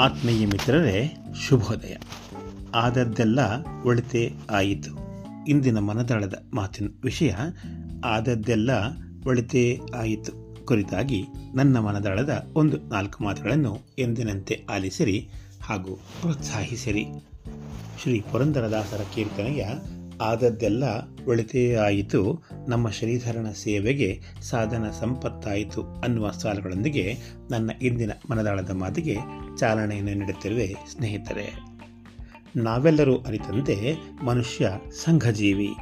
ಆತ್ಮೀಯ ಮಿತ್ರರೇ, ಶುಭೋದಯ. ಆದದ್ದೆಲ್ಲ ಒಳಿತೇ ಆಯಿತು. ಇಂದಿನ ಮನದಾಳದ ಮಾತಿನ ವಿಷಯ, ಆದದ್ದೆಲ್ಲ ಒಳಿತೇ ಆಯಿತು ಕುರಿತಾಗಿ ನನ್ನ ಮನದಾಳದ ಒಂದು ನಾಲ್ಕು ಮಾತುಗಳನ್ನು ಎಂದಿನಂತೆ ಆಲಿಸಿರಿ ಹಾಗೂ ಪ್ರೋತ್ಸಾಹಿಸಿರಿ. ಶ್ರೀ ಪುರಂದರದಾಸರ ಕೀರ್ತನೆಯ ಆದದ್ದೆಲ್ಲ ಒಳಿತೇ ಆಯಿತು, ನಮ್ಮ ಶ್ರೀಧರನ ಸೇವೆಗೆ ಸಾಧನ ಸಂಪತ್ತಾಯಿತು ಅನ್ನುವ ಸಾಲುಗಳೊಂದಿಗೆ ನನ್ನ ಇಂದಿನ ಮನದಾಳದ ಮಾತಿಗೆ ಚಾಲನೆಯನ್ನು ನೀಡುತ್ತಿರುವೆ ಸ್ನೇಹಿತರೆ. ನಾವೆಲ್ಲರೂ ಅರಿತಂತೆ ಮನುಷ್ಯ ಸಂಘಜೀವಿ.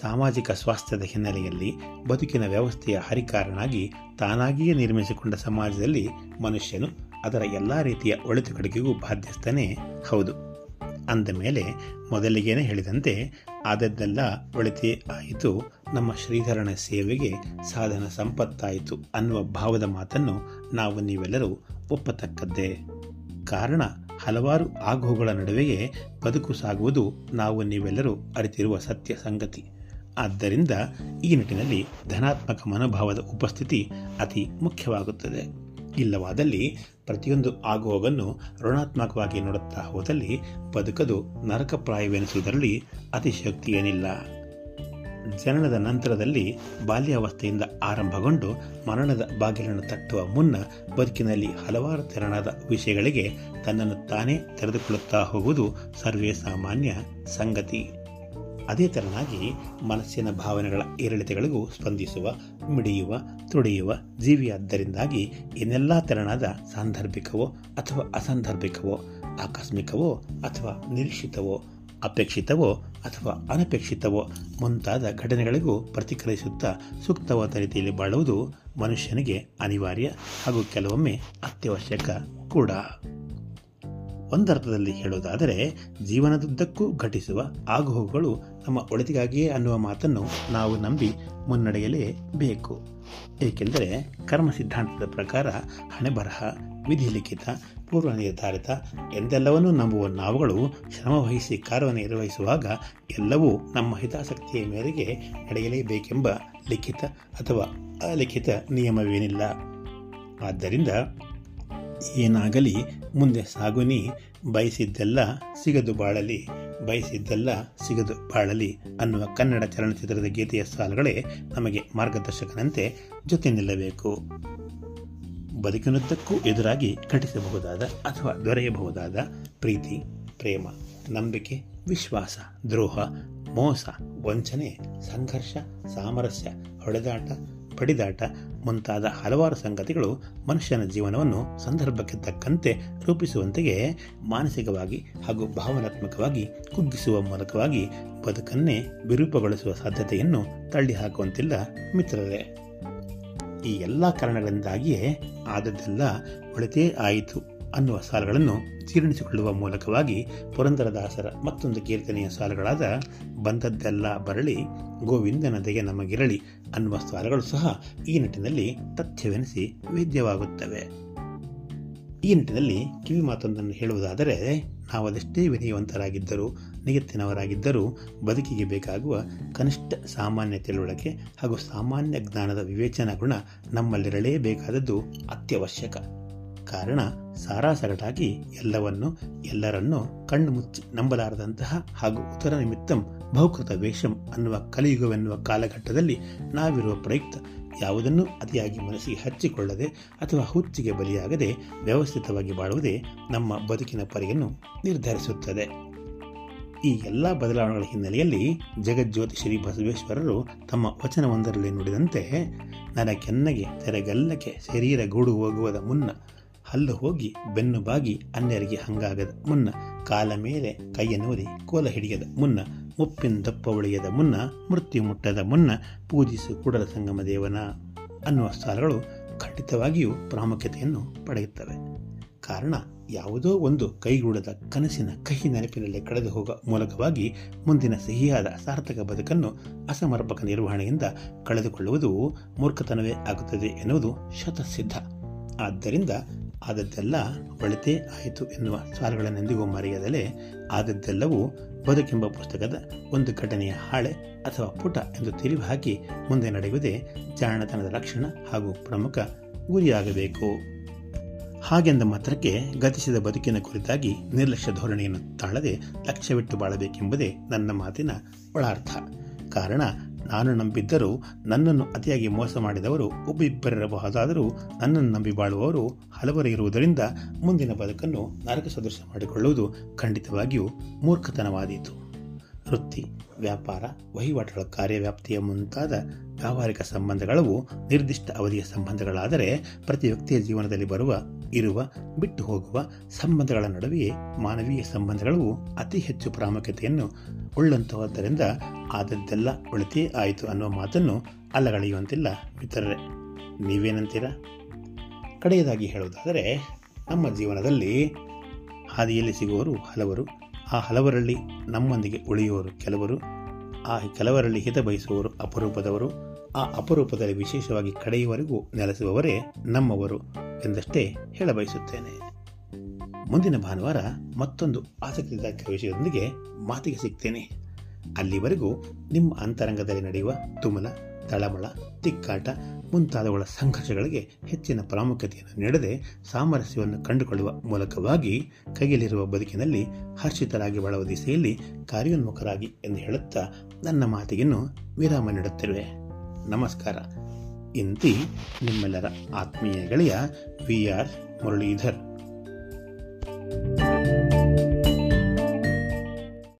ಸಾಮಾಜಿಕ ಸ್ವಾಸ್ಥ್ಯದ ಹಿನ್ನೆಲೆಯಲ್ಲಿ ಬದುಕಿನ ವ್ಯವಸ್ಥೆಯ ಹರಿಕಾರನಾಗಿ ತಾನಾಗಿಯೇ ನಿರ್ಮಿಸಿಕೊಂಡ ಸಮಾಜದಲ್ಲಿ ಮನುಷ್ಯನು ಅದರ ಎಲ್ಲ ರೀತಿಯ ಒಳಿತು ಕಡೆಗೆಗೂ ಬಾಧ್ಯಸ್ಥನೇ. ಹೌದು. ಅಂದ ಮೇಲೆ ಮೊದಲಿಗೇನೆ ಹೇಳಿದಂತೆ ಆದದ್ದೆಲ್ಲ ಒಳಿತೇ ಆಯಿತು. ನಮ್ಮ ಶ್ರೀಧರನ ಸೇವೆಗೆ ಸಾಧನ ಸಂಪತ್ತಾಯಿತು ಅನ್ನುವ ಭಾವದ ಮಾತನ್ನು ನಾವು ನೀವೆಲ್ಲರೂ ಒಪ್ಪತಕ್ಕದ್ದೇ. ಕಾರಣ ಹಲವಾರು ಆಘೋಗಳ ನಡುವೆಯೇ ಬದುಕು ಸಾಗುವುದು ನಾವು ನೀವೆಲ್ಲರೂ ಅರಿತಿರುವ ಸತ್ಯ ಸಂಗತಿ. ಆದ್ದರಿಂದ ಈ ನಿಟ್ಟಿನಲ್ಲಿ ಧನಾತ್ಮಕ ಮನೋಭಾವದ ಉಪಸ್ಥಿತಿ ಅತಿ ಮುಖ್ಯವಾಗುತ್ತದೆ. ಇಲ್ಲವಾದಲ್ಲಿ ಪ್ರತಿಯೊಂದು ಆಗುವವನ್ನು ಋಣಾತ್ಮಕವಾಗಿ ನೋಡುತ್ತಾ ಹೋದಲ್ಲಿ ಬದುಕದು ನರಕಪ್ರಾಯವೆನಿಸುವುದರಲ್ಲಿ ಅತಿಶಕ್ತಿ ಏನಿಲ್ಲ. ಜನನದ ನಂತರದಲ್ಲಿ ಬಾಲ್ಯಾವಸ್ಥೆಯಿಂದ ಆರಂಭಗೊಂಡು ಮರಣದ ಬಾಗಿಲನ್ನು ತಟ್ಟುವ ಮುನ್ನ ಬದುಕಿನಲ್ಲಿ ಹಲವಾರು ತೆರನಾದ ವಿಷಯಗಳಿಗೆ ತನ್ನನ್ನು ತಾನೇ ತೆರೆದುಕೊಳ್ಳುತ್ತಾ ಹೋಗುವುದು ಸರ್ವೇ ಸಾಮಾನ್ಯ ಸಂಗತಿ. ಅದೇ ತೆರನಾಗಿ ಮನಸ್ಸಿನ ಭಾವನೆಗಳ ಏರಿಳಿತಗಳಿಗೂ ಸ್ಪಂದಿಸುವ, ಮಿಡಿಯುವ, ತುಡಿಯುವ ಜೀವಿಯಾದ್ದರಿಂದಾಗಿ ಏನೆಲ್ಲ ತೆರನಾದ ಸಾಂದರ್ಭಿಕವೋ ಅಥವಾ ಅಸಾಂದರ್ಭಿಕವೋ, ಆಕಸ್ಮಿಕವೋ ಅಥವಾ ನಿರೀಕ್ಷಿತವೋ ಅಪೇಕ್ಷಿತವೋ ಅಥವಾ ಅನಪೇಕ್ಷಿತವೋ ಮುಂತಾದ ಘಟನೆಗಳಿಗೂ ಪ್ರತಿಕ್ರಿಯಿಸುತ್ತಾ ಸೂಕ್ತವಾದ ರೀತಿಯಲ್ಲಿ ಬಾಳುವುದು ಮನುಷ್ಯನಿಗೆ ಅನಿವಾರ್ಯ ಹಾಗೂ ಕೆಲವೊಮ್ಮೆ ಅತ್ಯವಶ್ಯಕ ಕೂಡ. ಒಂದರ್ಥದಲ್ಲಿ ಹೇಳುವುದಾದರೆ, ಜೀವನದುದ್ದಕ್ಕೂ ಘಟಿಸುವ ಆಗುಹೋಗುಗಳು ನಮ್ಮ ಒಳಿತಿಗಾಗಿಯೇ ಅನ್ನುವ ಮಾತನ್ನು ನಾವು ನಂಬಿ ಮುನ್ನಡೆಯಲೇಬೇಕು ಏಕೆಂದರೆ ಕರ್ಮ ಸಿದ್ಧಾಂತದ ಪ್ರಕಾರ ಹಣೆ ಬರಹ ವಿಧಿಲಿಖಿತ ಪೂರ್ವ ನಿರ್ಧಾರಿತ ಎಂದೆಲ್ಲವನ್ನೂ ನಂಬುವ ನಾವುಗಳು ಶ್ರಮವಹಿಸಿ ಕಾರ್ಯನಿರ್ವಹಿಸುವಾಗ ಎಲ್ಲವೂ ನಮ್ಮ ಹಿತಾಸಕ್ತಿಯ ಮೇರೆಗೆ ನಡೆಯಲೇಬೇಕೆಂಬ ಲಿಖಿತ ಅಥವಾ ಅಲಿಖಿತ ನಿಯಮವೇನಿಲ್ಲ. ಆದ್ದರಿಂದ ಏನಾಗಲಿ, ಮುಂದೆ ಸಾಗುನಿ ಬಯಸಿದ್ದೆಲ್ಲ ಸಿಗದು ಬಾಳಲಿ, ಬಯಸಿದ್ದೆಲ್ಲ ಸಿಗದು ಬಾಳಲಿ ಅನ್ನುವ ಕನ್ನಡ ಚಲನಚಿತ್ರದ ಗೀತೆಯ ಸಾಲುಗಳೇ ನಮಗೆ ಮಾರ್ಗದರ್ಶಕನಂತೆ ಜೊತೆ ನಿಲ್ಲಬೇಕು. ಬದುಕಿನುದ್ದಕ್ಕೂ ಎದುರಾಗಿ ಘಟಿಸಬಹುದಾದ ಅಥವಾ ದೊರೆಯಬಹುದಾದ ಪ್ರೀತಿ, ಪ್ರೇಮ, ನಂಬಿಕೆ, ವಿಶ್ವಾಸ, ದ್ರೋಹ, ಮೋಸ, ವಂಚನೆ, ಸಂಘರ್ಷ, ಸಾಮರಸ್ಯ, ಹೊಡೆದಾಟ, ಪಡಿದಾಟ ಮುಂತಾದ ಹಲವಾರು ಸಂಗತಿಗಳು ಮನುಷ್ಯನ ಜೀವನವನ್ನು ಸಂದರ್ಭಕ್ಕೆ ತಕ್ಕಂತೆ ರೂಪಿಸುವಂತೆಯೇ ಮಾನಸಿಕವಾಗಿ ಹಾಗೂ ಭಾವನಾತ್ಮಕವಾಗಿ ಕುಗ್ಗಿಸುವ ಮೂಲಕವಾಗಿ ಬದುಕನ್ನೇ ವಿರೂಪಗೊಳಿಸುವ ಸಾಧ್ಯತೆಯನ್ನು ತಳ್ಳಿಹಾಕುವಂತಿಲ್ಲ, ಮಿತ್ರರೇ. ಈ ಎಲ್ಲ ಕಾರಣಗಳಿಂದಾಗಿಯೇ ಆದದ್ದೆಲ್ಲ ಒಳಿತೇ ಆಯಿತು ಅನ್ನುವ ಸಾಲುಗಳನ್ನು ಜೀರ್ಣಿಸಿಕೊಳ್ಳುವ ಮೂಲಕವಾಗಿ ಪುರಂದರದಾಸರ ಮತ್ತೊಂದು ಕೀರ್ತನೆಯ ಸಾಲುಗಳಾದ ಬಂದದ್ದೆಲ್ಲ ಬರಳಿ ಗೋವಿಂದನದೆಗೆ ನಮಗಿರಳಿ ಅನ್ನುವ ಸಾಲುಗಳು ಸಹ ಈ ನಿಟ್ಟಿನಲ್ಲಿ ತಥ್ಯವೆನಿಸಿ ವೇದ್ಯವಾಗುತ್ತವೆ. ಈ ನಿಟ್ಟಿನಲ್ಲಿ ಕಿವಿ ಮಾತೊಂದನ್ನು ಹೇಳುವುದಾದರೆ ನಾವು ಅದೆಷ್ಟೇ ವಿನಯವಂತರಾಗಿದ್ದರೂ ನಿಯತ್ತಿನವರಾಗಿದ್ದರೂ ಬದುಕಿಗೆ ಬೇಕಾಗುವ ಕನಿಷ್ಠ ಸಾಮಾನ್ಯ ತಿಳುವಳಿಕೆ ಹಾಗೂ ಸಾಮಾನ್ಯ ಜ್ಞಾನದ ವಿವೇಚನಾ ಗುಣ ನಮ್ಮಲ್ಲಿರಲೇಬೇಕಾದದ್ದು ಅತ್ಯವಶ್ಯಕ. ಕಾರಣ ಸಾರಾಸಗಟಾಗಿ ಎಲ್ಲವನ್ನು, ಎಲ್ಲರನ್ನೂ ಕಣ್ಣು ಮುಚ್ಚಿ ನಂಬಲಾರದಂತಹ ಹಾಗೂ ಉತ್ತರ ನಿಮಿತ್ತಂ ಬಹುಕೃತ ವೇಷಂ ಅನ್ನುವ ಕಲಿಯುಗವೆನ್ನುವ ಕಾಲಘಟ್ಟದಲ್ಲಿ ನಾವಿರುವ ಪ್ರಯುಕ್ತ ಯಾವುದನ್ನು ಅತಿಯಾಗಿ ಮನಸ್ಸಿಗೆ ಹಚ್ಚಿಕೊಳ್ಳದೆ ಅಥವಾ ಹುಚ್ಚಿಗೆ ಬಲಿಯಾಗದೆ ವ್ಯವಸ್ಥಿತವಾಗಿ ಬಾಳುವುದೇ ನಮ್ಮ ಬದುಕಿನ ಪರಿಯನ್ನು ನಿರ್ಧರಿಸುತ್ತದೆ. ಈ ಎಲ್ಲ ಬದಲಾವಣೆಗಳ ಹಿನ್ನೆಲೆಯಲ್ಲಿ ಜಗಜ್ಯೋತಿ ಶ್ರೀ ಬಸವೇಶ್ವರರು ತಮ್ಮ ವಚನವೊಂದರಲ್ಲಿ ನುಡಿದಂತೆ ಕೆನ್ನಗೆ ತೆರೆಗಲ್ಲಕ್ಕೆ ಶರೀರ ಗೂಡು ಹೋಗುವುದ ಮುನ್ನ ಹಲ್ಲು ಹೋಗಿ ಬೆನ್ನು ಬಾಗಿ ಅನ್ಯರಿಗೆ ಹಂಗಾಗದ ಮುನ್ನ ಕಾಲ ಮೇಲೆ ಕೈಯನ್ನೂರಿ ಕೋಲ ಹಿಡಿಯದ ಮುನ್ನ ಮುಪ್ಪಿಂದಪ್ಪ ಉಳಿಯದ ಮುನ್ನ ಮೃತ್ಯು ಮುಟ್ಟದ ಮುನ್ನ ಪೂಜಿಸು ಕೂಡಲ ಸಂಗಮ ದೇವನ ಅನ್ನುವ ಸ್ಥಾನಗಳು ಖಂಡಿತವಾಗಿಯೂ ಪ್ರಾಮುಖ್ಯತೆಯನ್ನು ಪಡೆಯುತ್ತವೆ. ಕಾರಣ ಯಾವುದೋ ಒಂದು ಕೈಗೂಡದ ಕನಸಿನ ಕಹಿ ನೆನಪಿನಲ್ಲಿ ಕಳೆದು ಹೋಗುವ ಮೂಲಕವಾಗಿ ಮುಂದಿನ ಸಿಹಿಯಾದ ಸಾರ್ಥಕ ಬದುಕನ್ನು ಅಸಮರ್ಪಕ ನಿರ್ವಹಣೆಯಿಂದ ಕಳೆದುಕೊಳ್ಳುವುದು ಮೂರ್ಖತನವೇ ಆಗುತ್ತದೆ ಎನ್ನುವುದು ಶತಸಿದ್ಧ. ಆದ್ದರಿಂದ ಆದದ್ದೆಲ್ಲ ಒಳಿತೇ ಆಯಿತು ಎನ್ನುವ ಸಾಲುಗಳನ್ನೆಂದಿಗೂ ಮರೆಯದಲೇ ಆದದ್ದೆಲ್ಲವೂ ಬದುಕೆಂಬ ಪುಸ್ತಕದ ಒಂದು ಘಟನೆಯ ಹಾಳೆ ಅಥವಾ ಪುಟ ಎಂದು ತಿಳಿವು ಹಾಕಿ ಮುಂದೆ ನಡೆಯುವುದೇ ಜಾಣತನದ ಲಕ್ಷಣ ಹಾಗೂ ಪ್ರಮುಖ ಗುರಿಯಾಗಬೇಕು. ಹಾಗೆಂದ ಮಾತ್ರಕ್ಕೆ ಗತಿಸಿದ ಬದುಕಿನ ಕುರಿತಾಗಿ ನಿರ್ಲಕ್ಷ್ಯ ಧೋರಣೆಯನ್ನು ತಾಳದೆ ಲಕ್ಷ್ಯವಿಟ್ಟು ಬಾಳಬೇಕೆಂಬುದೇ ನನ್ನ ಮಾತಿನ ಒಳಾರ್ಥ. ಕಾರಣ, ನಾನು ನಂಬಿದ್ದರೂ ನನ್ನನ್ನು ಅತಿಯಾಗಿ ಮೋಸ ಮಾಡಿದವರು ಒಬ್ಬಿಬ್ಬರಿರಬಹುದಾದರೂ ನನ್ನನ್ನು ನಂಬಿ ಬಾಳುವವರು ಹಲವರು ಇರುವುದರಿಂದ ಮುಂದಿನ ಬದುಕನ್ನು ನರಕ ಸದೃಶ ಮಾಡಿಕೊಳ್ಳುವುದು ಖಂಡಿತವಾಗಿಯೂ ಮೂರ್ಖತನವಾದೀತು. ವೃತ್ತಿ, ವ್ಯಾಪಾರ, ವಹಿವಾಟುಗಳ ಕಾರ್ಯವ್ಯಾಪ್ತಿಯ ಮುಂತಾದ ವ್ಯಾವಹಾರಿಕ ಸಂಬಂಧಗಳವು ನಿರ್ದಿಷ್ಟ ಅವಧಿಯ ಸಂಬಂಧಗಳಾದರೆ ಪ್ರತಿ ವ್ಯಕ್ತಿಯ ಜೀವನದಲ್ಲಿ ಬರುವ ಇರುವ, ಬಿಟ್ಟು ಹೋಗುವ ಸಂಬಂಧಗಳ ನಡುವೆಯೇ ಮಾನವೀಯ ಸಂಬಂಧಗಳು ಅತಿ ಹೆಚ್ಚು ಪ್ರಾಮುಖ್ಯತೆಯನ್ನು ಉಳ್ಳಂತಹದ್ದರಿಂದ ಆದದ್ದೆಲ್ಲ ಉಳಿತೇ ಆಯಿತು ಅನ್ನುವ ಮಾತನ್ನು ಅಲ್ಲಗಳೆಯುವಂತಿಲ್ಲ ಮಿತ್ರರೇ. ನೀವೇನಂತೀರಾ? ಕಡೆಯದಾಗಿ ಹೇಳುವುದಾದರೆ, ನಮ್ಮ ಜೀವನದಲ್ಲಿ ಹಾದಿಯಲ್ಲಿ ಸಿಗುವವರು ಹಲವರು, ಆ ಹಲವರಲ್ಲಿ ನಮ್ಮೊಂದಿಗೆ ಉಳಿಯುವವರು ಕೆಲವರು, ಆ ಕೆಲವರಲ್ಲಿ ಹಿತ ಬಯಸುವವರು ಅಪರೂಪದವರು, ಆ ಅಪರೂಪದಲ್ಲಿ ವಿಶೇಷವಾಗಿ ಕಡೆಯವರೆಗೂ ನೆಲೆಸುವವರೇ ನಮ್ಮವರು. ಎಂದಷ್ಟೇ ಹೇಳಬಯಸುತ್ತೇನೆ. ಮುಂದಿನ ಭಾನುವಾರ ಮತ್ತೊಂದು ಆಸಕ್ತಿದಾಯಕ ವಿಷಯದೊಂದಿಗೆ ಮಾತಿಗೆ ಸಿಗ್ತೇನೆ. ಅಲ್ಲಿವರೆಗೂ ನಿಮ್ಮ ಅಂತರಂಗದಲ್ಲಿ ನಡೆಯುವ ತುಮಲ, ತಳಮಳ, ತಿಕ್ಕಾಟ ಮುಂತಾದವುಗಳ ಸಂಘರ್ಷಗಳಿಗೆ ಹೆಚ್ಚಿನ ಪ್ರಾಮುಖ್ಯತೆಯನ್ನು ನೀಡದೆ ಸಾಮರಸ್ಯವನ್ನು ಕಂಡುಕೊಳ್ಳುವ ಮೂಲಕವಾಗಿ ಕೈಯಲ್ಲಿರುವ ಬದುಕಿನಲ್ಲಿ ಹರ್ಷಿತರಾಗಿ ಬಾಳುವ ದಿಸೆಯಲ್ಲಿ ಕಾರ್ಯೋನ್ಮುಖರಾಗಿ ಎಂದು ಹೇಳುತ್ತಾ ನನ್ನ ಮಾತಿಗೆನ್ನು ವಿರಾಮ ನೀಡುತ್ತಿರುವೆ ನಮಸ್ಕಾರ. ಇಂತಿ ನಿಮ್ಮೆಲ್ಲರ ಆತ್ಮೀಯ ಗೆಳೆಯ ವಿ ಆರ್ ಮುರಳೀಧರ್.